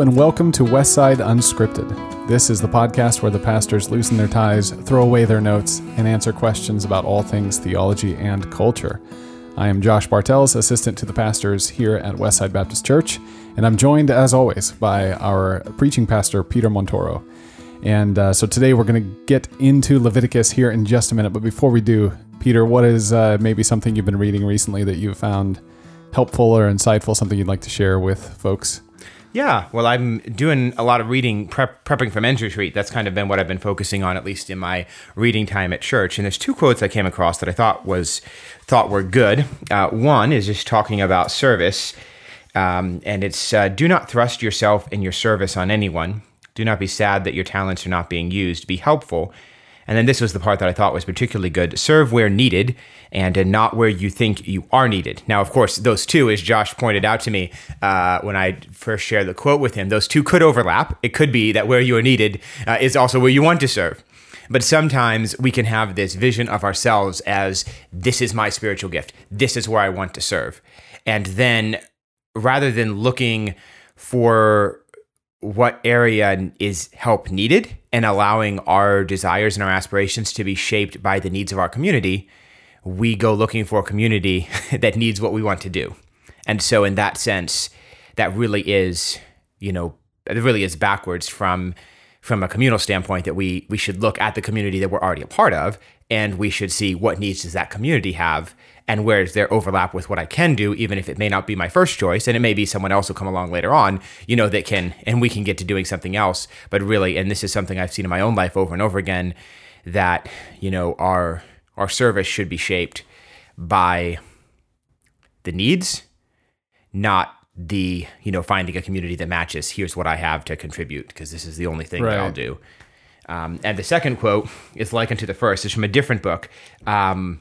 And welcome to Westside Unscripted. This is the podcast where the pastors loosen their ties, throw away their notes, and answer questions about all things theology and culture. I am Josh Bartels, assistant to the pastors here at Westside Baptist Church, and I'm joined, as always, by our preaching pastor, Peter Montoro. And uh, so today we're going to get into Leviticus here in just a minute. But before we do, Peter, what is uh, maybe something you've been reading recently that you've found helpful or insightful, something you'd like to share with folks? Yeah, well, I'm doing a lot of reading, prep, prepping for men's retreat. That's kind of been what I've been focusing on, at least in my reading time at church. And there's two quotes I came across that I thought was thought were good. Uh, one is just talking about service, um, and it's uh, do not thrust yourself and your service on anyone. Do not be sad that your talents are not being used. Be helpful and then this was the part that I thought was particularly good serve where needed and uh, not where you think you are needed. Now, of course, those two, as Josh pointed out to me uh, when I first shared the quote with him, those two could overlap. It could be that where you are needed uh, is also where you want to serve. But sometimes we can have this vision of ourselves as this is my spiritual gift, this is where I want to serve. And then rather than looking for what area is help needed and allowing our desires and our aspirations to be shaped by the needs of our community, we go looking for a community that needs what we want to do. And so, in that sense, that really is, you know, it really is backwards from from a communal standpoint that we we should look at the community that we're already a part of and we should see what needs does that community have and where is there overlap with what I can do, even if it may not be my first choice, and it may be someone else will come along later on, you know, that can, and we can get to doing something else. But really, and this is something I've seen in my own life over and over again, that you know our our service should be shaped by the needs, not the you know finding a community that matches. Here's what I have to contribute because this is the only thing right. that I'll do. Um, and the second quote is likened to the first. It's from a different book. Um,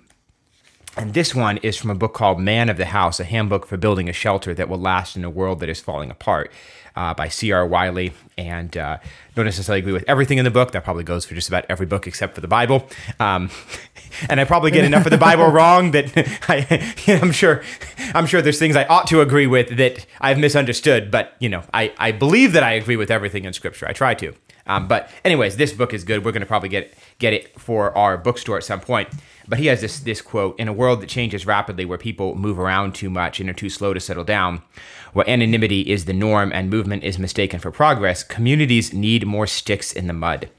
and this one is from a book called Man of the House, a handbook for building a shelter that will last in a world that is falling apart uh, by C.R. Wiley. And uh, don't necessarily agree with everything in the book. That probably goes for just about every book except for the Bible. Um, and I probably get enough of the Bible wrong that I, am sure I'm sure there's things I ought to agree with that I've misunderstood. But you know, I, I believe that I agree with everything in Scripture. I try to. Um, but anyways, this book is good. We're going to probably get get it for our bookstore at some point. But he has this this quote: "In a world that changes rapidly, where people move around too much and are too slow to settle down, where anonymity is the norm and movement is mistaken for progress, communities need more sticks in the mud."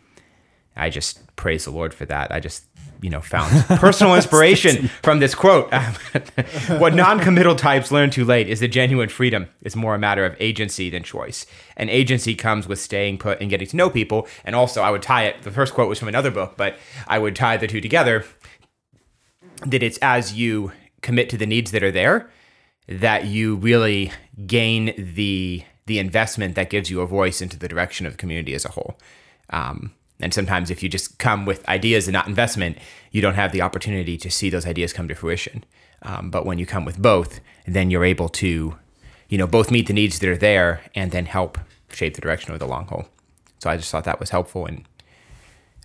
I just praise the Lord for that. I just you know found personal inspiration from this quote. what non-committal types learn too late is that genuine freedom is more a matter of agency than choice. And agency comes with staying put and getting to know people. And also, I would tie it. The first quote was from another book, but I would tie the two together that it's as you commit to the needs that are there that you really gain the the investment that gives you a voice into the direction of the community as a whole. Um, and sometimes, if you just come with ideas and not investment, you don't have the opportunity to see those ideas come to fruition. Um, but when you come with both, then you're able to, you know, both meet the needs that are there and then help shape the direction of the long haul. So I just thought that was helpful, and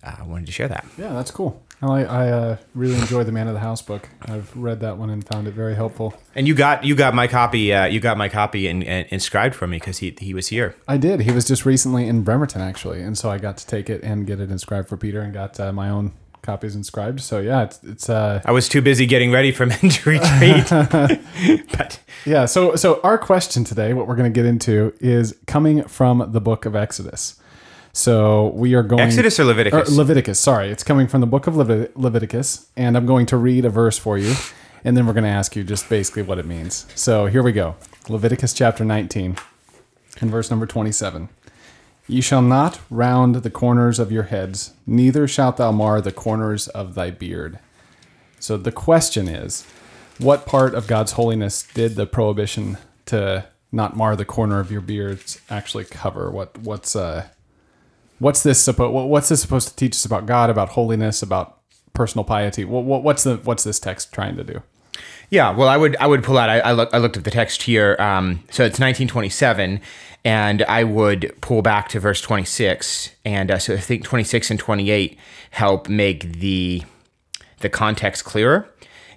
uh, I wanted to share that. Yeah, that's cool. I, I uh, really enjoy the Man of the House book. I've read that one and found it very helpful. And you got you got my copy. Uh, you got my copy and, and inscribed for me because he he was here. I did. He was just recently in Bremerton actually, and so I got to take it and get it inscribed for Peter, and got uh, my own copies inscribed. So yeah, it's it's. Uh, I was too busy getting ready for men's retreat. but yeah, so so our question today, what we're going to get into, is coming from the book of Exodus. So we are going Exodus or Leviticus. Or Leviticus. Sorry, it's coming from the book of Leviticus, and I'm going to read a verse for you, and then we're going to ask you just basically what it means. So here we go. Leviticus chapter 19, and verse number 27. You shall not round the corners of your heads, neither shalt thou mar the corners of thy beard. So the question is, what part of God's holiness did the prohibition to not mar the corner of your beards actually cover? What what's uh what's this supposed what's this supposed to teach us about God, about holiness, about personal piety? What, what, what's the what's this text trying to do? Yeah, well, I would I would pull out. I, I, look, I looked at the text here. Um, so it's 1927, and I would pull back to verse 26, and uh, so I think 26 and 28 help make the the context clearer.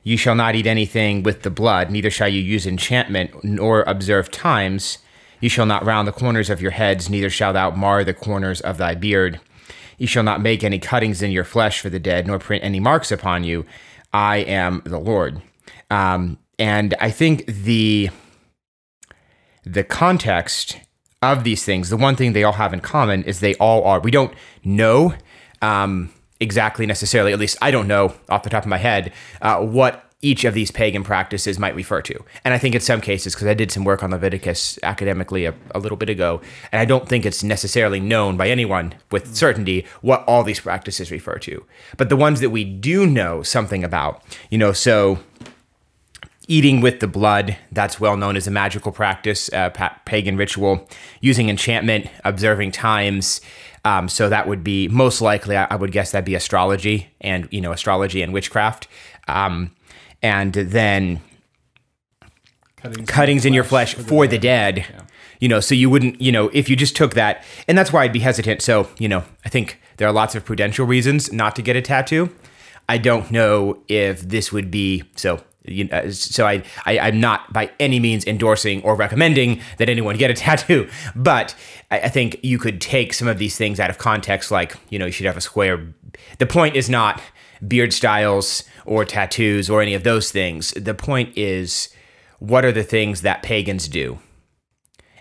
You shall not eat anything with the blood, neither shall you use enchantment nor observe times You shall not round the corners of your heads, neither shalt thou mar the corners of thy beard. You shall not make any cuttings in your flesh for the dead, nor print any marks upon you. I am the Lord. Um, and I think the the context of these things, the one thing they all have in common is they all are. We don't know um, exactly necessarily, at least I don't know off the top of my head, uh, what each of these pagan practices might refer to. And I think in some cases, because I did some work on Leviticus academically a, a, little bit ago, and I don't think it's necessarily known by anyone with certainty what all these practices refer to. But the ones that we do know something about, you know, so eating with the blood that's well known as a magical practice uh, pa- pagan ritual using enchantment observing times um, so that would be most likely I, I, would guess that'd be astrology and you know astrology and witchcraft um, and then cuttings, cuttings in, your flesh, for the dead, dead yeah. you know so you wouldn't you know if you just took that and that's why i'd be hesitant so you know i think there are lots of prudential reasons not to get a tattoo i don't know if this would be so you know, so I, I am not by any means endorsing or recommending that anyone get a tattoo, but I, I, think you could take some of these things out of context, like you know you should have a square. The point is not beard styles or tattoos or any of those things. The point is what are the things that pagans do,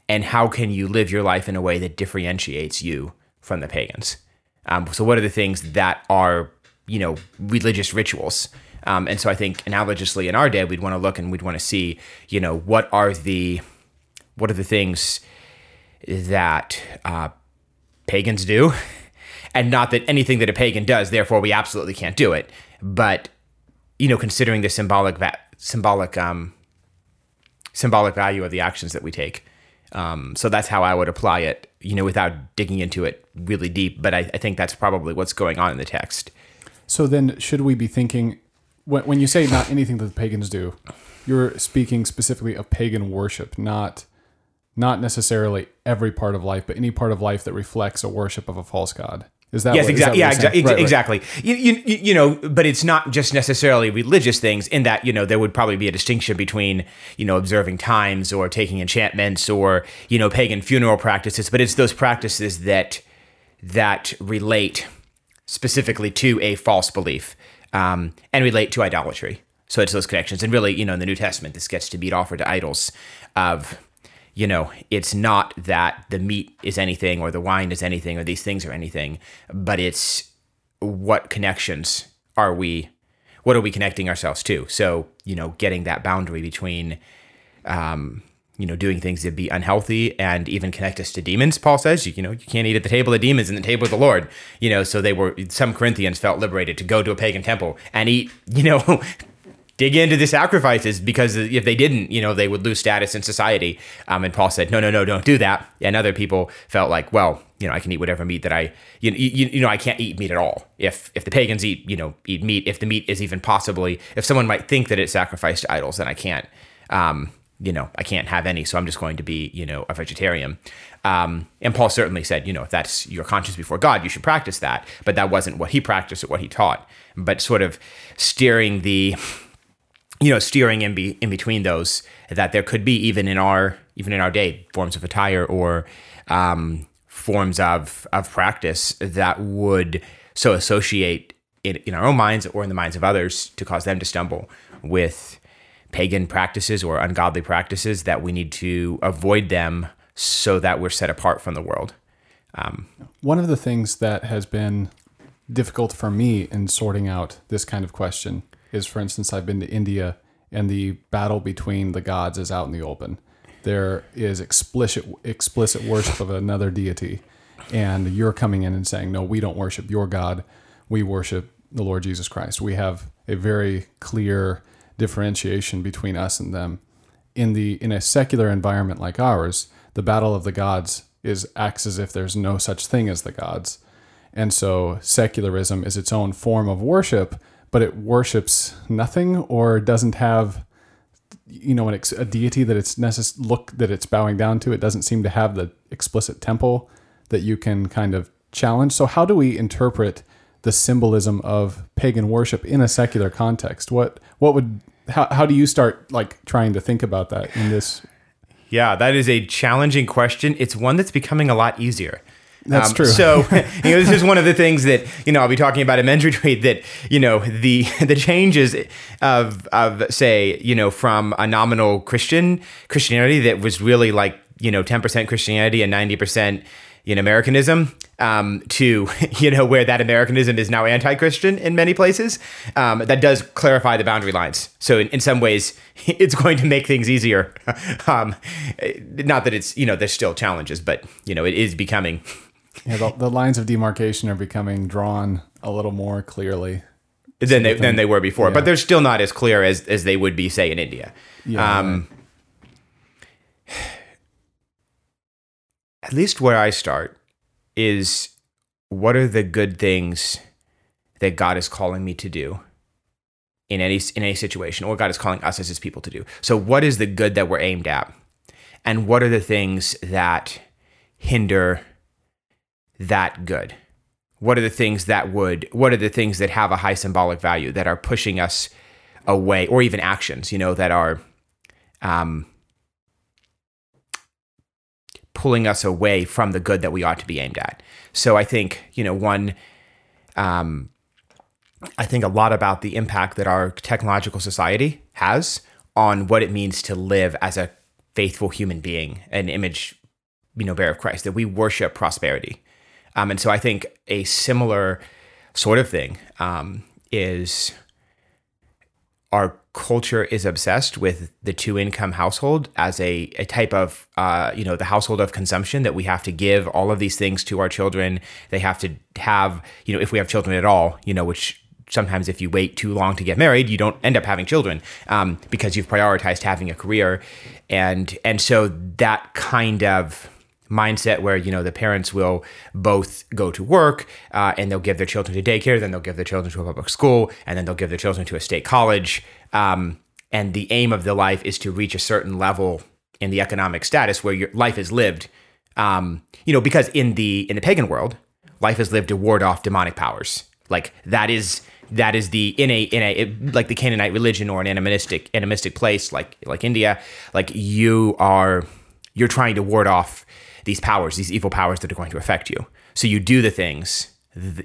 and how can you live your life in a way that differentiates you from the pagans. Um, so what are the things that are you know religious rituals um, and so I think analogously in our day, we'd want to look and we'd want to see, you know, what are the what are the things that uh, pagans do, and not that anything that a pagan does, therefore we absolutely can't do it. But you know, considering the symbolic va- symbolic um, symbolic value of the actions that we take. Um, so that's how I would apply it, you know, without digging into it really deep. But I, I think that's probably what's going on in the text. So then, should we be thinking when, when you say not anything that the pagans do, you're speaking specifically of pagan worship, not not necessarily every part of life, but any part of life that reflects a worship of a false god. Is that yes, what, exactly? Yeah, exa- right, exactly. Right. You, you, you know, but it's not just necessarily religious things. In that, you know, there would probably be a distinction between, you know, observing times or taking enchantments or you know, pagan funeral practices. But it's those practices that that relate specifically to a false belief um, and relate to idolatry. So it's those connections. And really, you know, in the New Testament, this gets to be offered to idols of, you know, it's not that the meat is anything or the wine is anything or these things are anything, but it's what connections are we, what are we connecting ourselves to? So, you know, getting that boundary between, um, you know, doing things that be unhealthy and even connect us to demons. Paul says, you, you know, you can't eat at the table of demons and the table of the Lord. You know, so they were some Corinthians felt liberated to go to a pagan temple and eat, you know, dig into the sacrifices because if they didn't, you know, they would lose status in society. Um, and Paul said, no, no, no, don't do that. And other people felt like, well, you know, I can eat whatever meat that I, you, you, you know, I can't eat meat at all. If if the pagans eat, you know, eat meat, if the meat is even possibly, if someone might think that it's sacrificed to idols, then I can't. Um, you know, I can't have any, so I'm just going to be, you know, a vegetarian. Um, and Paul certainly said, you know, if that's your conscience before God, you should practice that. But that wasn't what he practiced or what he taught. But sort of steering the, you know, steering in be in between those that there could be even in our even in our day forms of attire or um, forms of of practice that would so associate in, in our own minds or in the minds of others to cause them to stumble with pagan practices or ungodly practices that we need to avoid them so that we're set apart from the world. Um, One of the things that has been difficult for me in sorting out this kind of question is, for instance, I've been to India and the battle between the gods is out in the open. There is explicit explicit worship of another deity, and you're coming in and saying, "No, we don't worship your God. We worship the Lord Jesus Christ." We have a very clear differentiation between us and them. In the in a secular environment like ours, the battle of the gods is acts as if there's no such thing as the gods. And so secularism is its own form of worship, but it worships nothing or doesn't have you know an ex- a deity that it's necess- look that it's bowing down to. It doesn't seem to have the explicit temple that you can kind of challenge. So how do we interpret the symbolism of pagan worship in a secular context. What what would how how do you start like trying to think about that in this Yeah, that is a challenging question. It's one that's becoming a lot easier. That's true. So, you know, this is one of the things that you know I'll be talking about in men's retreat. That you know the the changes of of say you know from a nominal Christian Christianity that was really like you know ten percent Christianity and ninety percent you know Americanism um, to you know where that Americanism is now anti-Christian in many places. Um, that does clarify the boundary lines. So in, in some ways, it's going to make things easier. um, not that it's you know there's still challenges, but you know it is becoming Yeah, the, the lines of demarcation are becoming drawn a little more clearly. than they, than they were before, Yeah. but they're still not as clear as, as they would be, say, in India. Yeah, um, At least where I start is what are the good things that God is calling me to do in any in any situation, or God is calling us as His people to do. So, what is the good that we're aimed at, and what are the things that hinder that good? What are the things that would? What are the things that have a high symbolic value that are pushing us away, or even actions, you know, that are um, pulling us away from the good that we ought to be aimed at. So I think, you know, one, um, I think a lot about the impact that our technological society has on what it means to live as a faithful human being, an image, you know, bearer of Christ, that we worship prosperity. Um, and so I think a similar sort of thing um, is our culture is obsessed with the two income household as a, a type of uh, you know the household of consumption that we have to give all of these things to our children. They have to have you know if we have children at all you know which sometimes if you wait too long to get married you don't end up having children um, because you've prioritized having a career. And and so that kind of mindset where you know the parents will both go to work uh, and they'll give their children to daycare then they'll give their children to a public school and then they'll give their children to a state college. Um, and the aim of the life is to reach a certain level in the economic status where your life is lived um, you know because in the in the pagan world life is lived to ward off demonic powers. Like that is that is the in a in a like the Canaanite religion or an animistic animistic place like like India like you are you're trying to ward off these powers these evil powers that are going to affect you so you do the things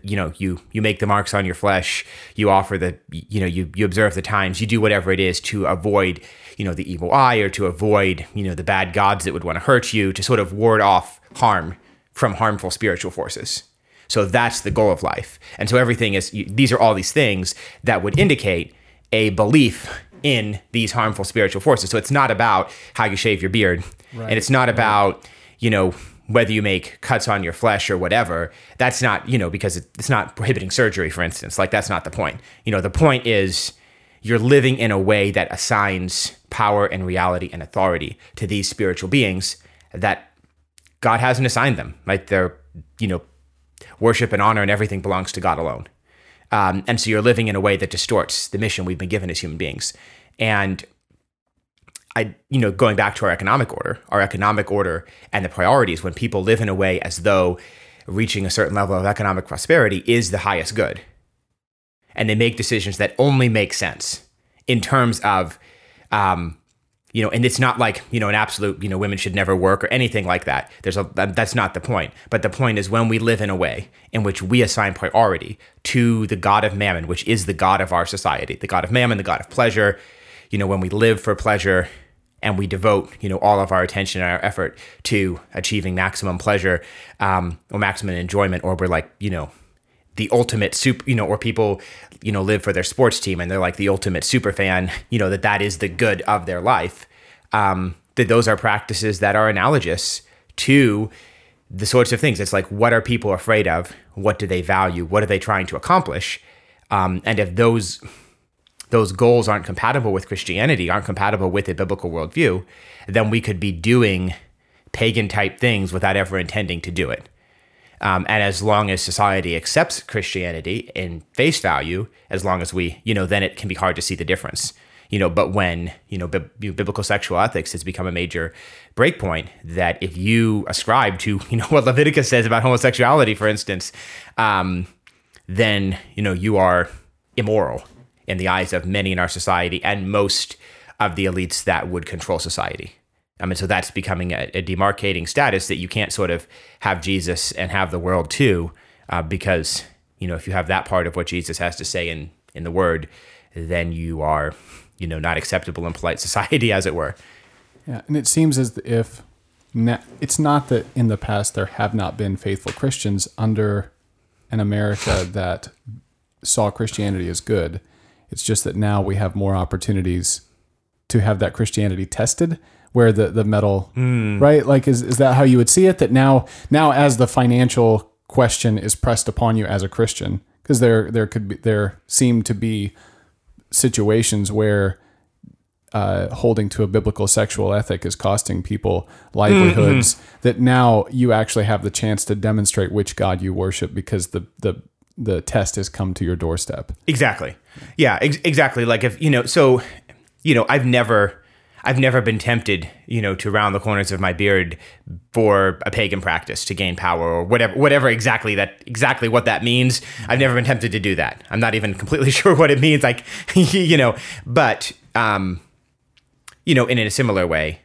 you know you you make the marks on your flesh you offer the you know you you observe the times you do whatever it is to avoid you know the evil eye or to avoid you know the bad gods that would want to hurt you to sort of ward off harm from harmful spiritual forces so that's the goal of life. And so everything is, these are all these things that would indicate a belief in these harmful spiritual forces. So it's not about how you shave your beard. And it's not about, you know, whether you make cuts on your flesh or whatever. That's not, you know, because it's not prohibiting surgery, for instance. Like that's not the point. You know, the point is you're living in a way that assigns power and reality and authority to these spiritual beings that God hasn't assigned them. Like they're, you know, worship and honor and everything belongs to God alone. Um, and so you're living in a way that distorts the mission we've been given as human beings. And I, you know, going back to our economic order, our economic order and the priorities, when people live in a way as though reaching a certain level of economic prosperity is the highest good, and they make decisions that only make sense in terms of, um, you know, and it's not like you know an absolute, you know, women should never work or anything like that. There's a that's not the point. But the point is when we live in a way in which we assign priority to the god of mammon, which is the god of our society, the god of mammon, the god of pleasure. You know, when we live for pleasure and we devote, you know, all of our attention and our effort to achieving maximum pleasure um, or maximum enjoyment, or we're like, you know, the ultimate super, you know, or people, you know, live for their sports team and they're like the ultimate super fan, you know, that that is the good of their life. Um, that those are practices that are analogous to the sorts of things. It's like, what are people afraid of? What do they value? What are they trying to accomplish? Um, and if those those goals aren't compatible with Christianity, aren't compatible with a biblical worldview, then we could be doing pagan type things without ever intending to do it. Um, and as long as society accepts Christianity in face value, as long as we, you know, then it can be hard to see the difference. You know, but when you know bi- biblical sexual ethics has become a major breakpoint, that if you ascribe to, you know, what Leviticus says about homosexuality, for instance, um, then you know you are immoral in the eyes of many in our society and most of the elites that would control society. I mean, so that's becoming a, a demarcating status that you can't sort of have Jesus and have the world too, uh, because you know if you have that part of what Jesus has to say in in the Word, then you are, you know, not acceptable in polite society, as it were. Yeah, and it seems as if na- it's not that in the past there have not been faithful Christians under an America that saw Christianity as good. It's just that now we have more opportunities to have that Christianity tested where the the metal right like is is that how you would see it that now now as the financial question is pressed upon you as a Christian because there there could be there seem to be situations where uh, holding to a biblical sexual ethic is costing people livelihoods. That now you actually have the chance to demonstrate which God you worship because the the the test has come to your doorstep. Exactly. Yeah, ex- exactly. Like if, you know, so, you know, I've never, I've never been tempted, you know, to round the corners of my beard for a pagan practice to gain power or whatever, whatever exactly that, exactly what that means. I've never been tempted to do that. I'm not even completely sure what it means. Like, you know, but, um, you know, in a similar way,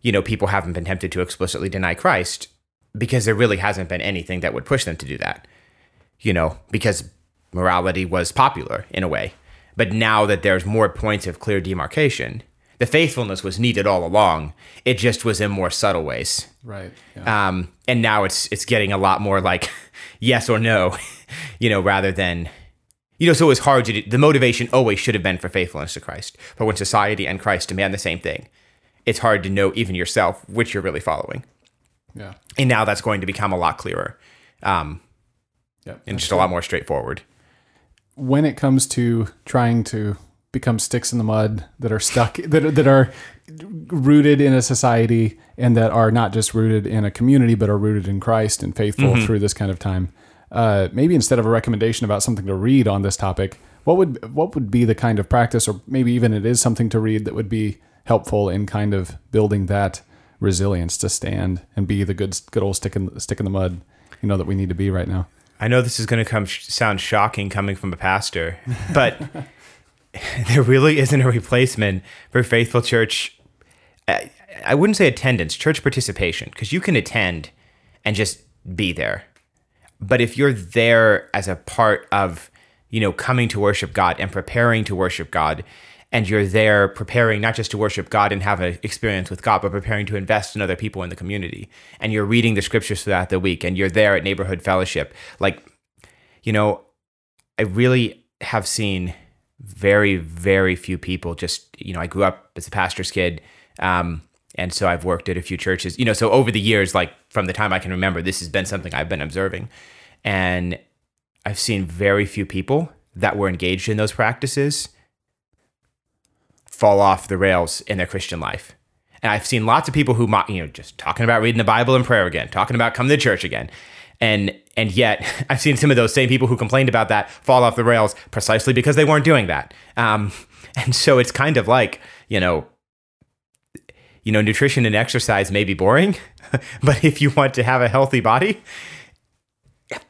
you know, people haven't been tempted to explicitly deny Christ because there really hasn't been anything that would push them to do that you know, because morality was popular in a way. But now that there's more points of clear demarcation, the faithfulness was needed all along. It just was in more subtle ways. Right. Um, and now it's it's getting a lot more like yes or no, you know, rather than you know. So it was hard to do, the motivation always should have been for faithfulness to Christ. But when society and Christ demand the same thing, it's hard to know even yourself which you're really following. yeah. And now that's going to become a lot clearer. Um, Yeah. and just a lot more straightforward. when it comes to trying to become sticks in the mud that are stuck that that are rooted in a society and that are not just rooted in a community but are rooted in Christ and faithful through this kind of time. Uh, maybe instead of a recommendation about something to read on this topic, what would what would be the kind of practice, or maybe even it is something to read that would be helpful in kind of building that resilience to stand and be the good good old stick in stick in the mud, you know that we need to be right now. I know this is going to come sound shocking coming from a pastor, but there really isn't a replacement for faithful church. I, I wouldn't say attendance, church participation, because you can attend and just be there. But if you're there as a part of, you know, coming to worship God and preparing to worship God, and you're there preparing not just to worship God and have an experience with God, but preparing to invest in other people in the community, and you're reading the scriptures throughout the week, and you're there at neighborhood fellowship, like, you know, I really have seen very, very few people just, you know, I grew up as a pastor's kid. Um, and so I've worked at a few churches, you know, so over the years, like from the time I can remember, this has been something I've been observing. And I've seen very few people that were engaged in those practices fall off the rails in their Christian life. And I've seen lots of people who, you know, just talking about reading the Bible and prayer again, talking about coming to church again. And and yet I've seen some of those same people who complained about that fall off the rails precisely because they weren't doing that. Um, and so it's kind of like, you know, you know, nutrition and exercise may be boring, but if you want to have a healthy body,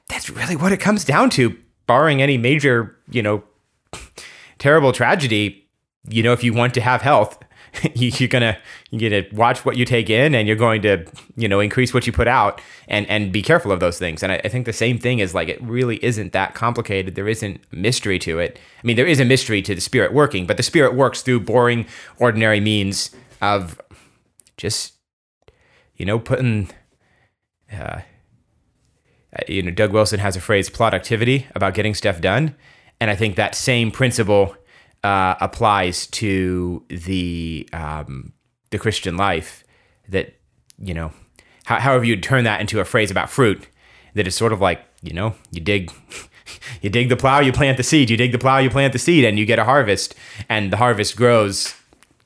that's really what it comes down to, barring any major, you know, terrible tragedy. You know, if you want to have health, you're gonna you're gonna watch what you take in, and you're going to you know increase what you put out, and and be careful of those things. And I, I think the same thing is like it really isn't that complicated. There isn't mystery to it. I mean, there is a mystery to the spirit working, but the spirit works through boring, ordinary means of just you know putting. Uh, you know, Doug Wilson has a phrase, productivity, about getting stuff done. And I think that same principle uh, applies to the um, the Christian life. That you know, how, however you turn that into a phrase about fruit, that is sort of like you know, you dig. You dig the plow, you plant the seed. You dig the plow, you plant the seed, and you get a harvest. And the harvest grows,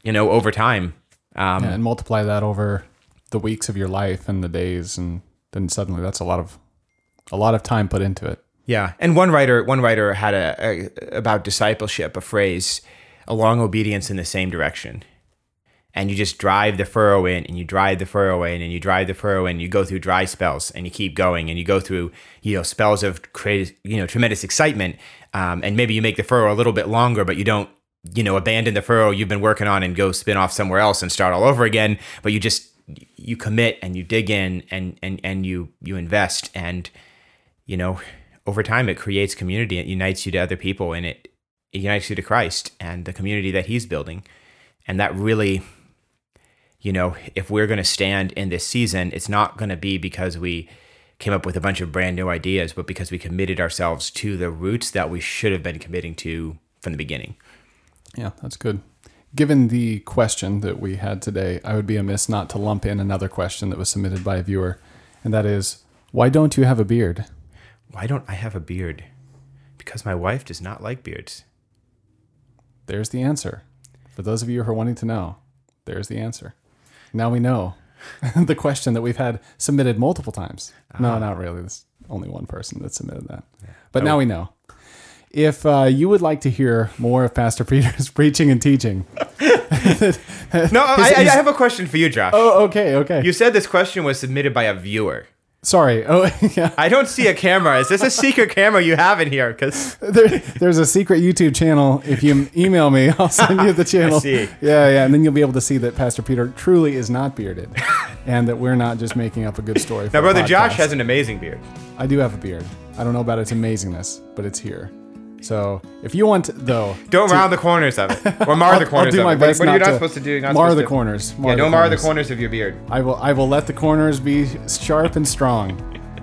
you know, over time. Um, and multiply that over the weeks of your life and the days and then suddenly that's a lot of a lot of time put into it Yeah, and one writer one writer had a, a about discipleship a phrase, a long obedience in the same direction, and you just drive the furrow in, and you drive the furrow in, and you drive the furrow in. You go through dry spells, and you keep going, and you go through you know spells of crazy, you know tremendous excitement, um, and maybe you make the furrow a little bit longer, but you don't you know, abandon the furrow you've been working on and go spin off somewhere else and start all over again. But you just you commit and you dig in and and and you you invest and you know over time it creates community. It unites you to other people and it, it unites you to Christ and the community that He's building. And that really, you know, if we're going to stand in this season, it's not going to be because we came up with a bunch of brand new ideas, but because we committed ourselves to the roots that we should have been committing to from the beginning. Yeah, that's good. Given the question that we had today, I would be amiss not to lump in another question that was submitted by a viewer, and that is, why don't you have a beard? Why don't I have a beard? Because my wife does not like beards. There's the answer. For those of you who are wanting to know, there's the answer. Now we know the question that we've had submitted multiple times. No, not really. There's only one person that submitted that. But now we know. If uh, you would like to hear more of Pastor Peter's preaching and teaching, No, I, I have a question for you, Josh. oh, okay, okay. You said this question was submitted by a viewer. Sorry. Oh, yeah. I don't see a camera. Is this a secret camera you have in here? Because There, there's a secret YouTube channel. If you email me, I'll send you the channel. see. Yeah, yeah, and then you'll be able to see that Pastor Peter truly is not bearded, and that we're not just making up a good story. For now, brother Josh has an amazing beard. I do have a beard. I don't know about its amazingness, but it's here. So if you want, though, Don't to- round the corners of it, or mar I'll, the corners I'll do of my it. What- best what, are you not supposed to do? You're not mar the to- corners. Mar yeah, the don't mar the corners. corners of your beard. I will. I will let the corners be sharp and strong,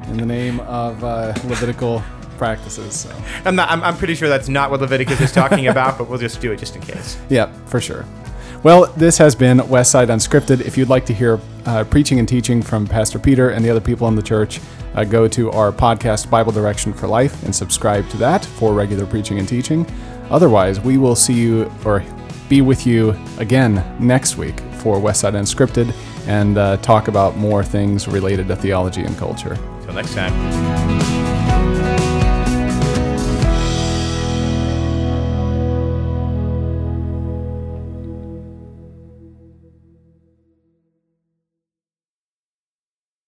in the name of uh, Levitical practices. So. I'm not. I'm, I'm pretty sure that's not what Leviticus is talking about, but we'll just do it just in case. Yeah, for sure. Well, this has been Westside Unscripted. If you'd like to hear uh, preaching and teaching from Pastor Peter and the other people in the church, uh, go to our podcast, Bible Direction for Life, and subscribe to that for regular preaching and teaching. Otherwise, we will see you or be with you again next week for Westside Unscripted and uh, talk about more things related to theology and culture. Till next time.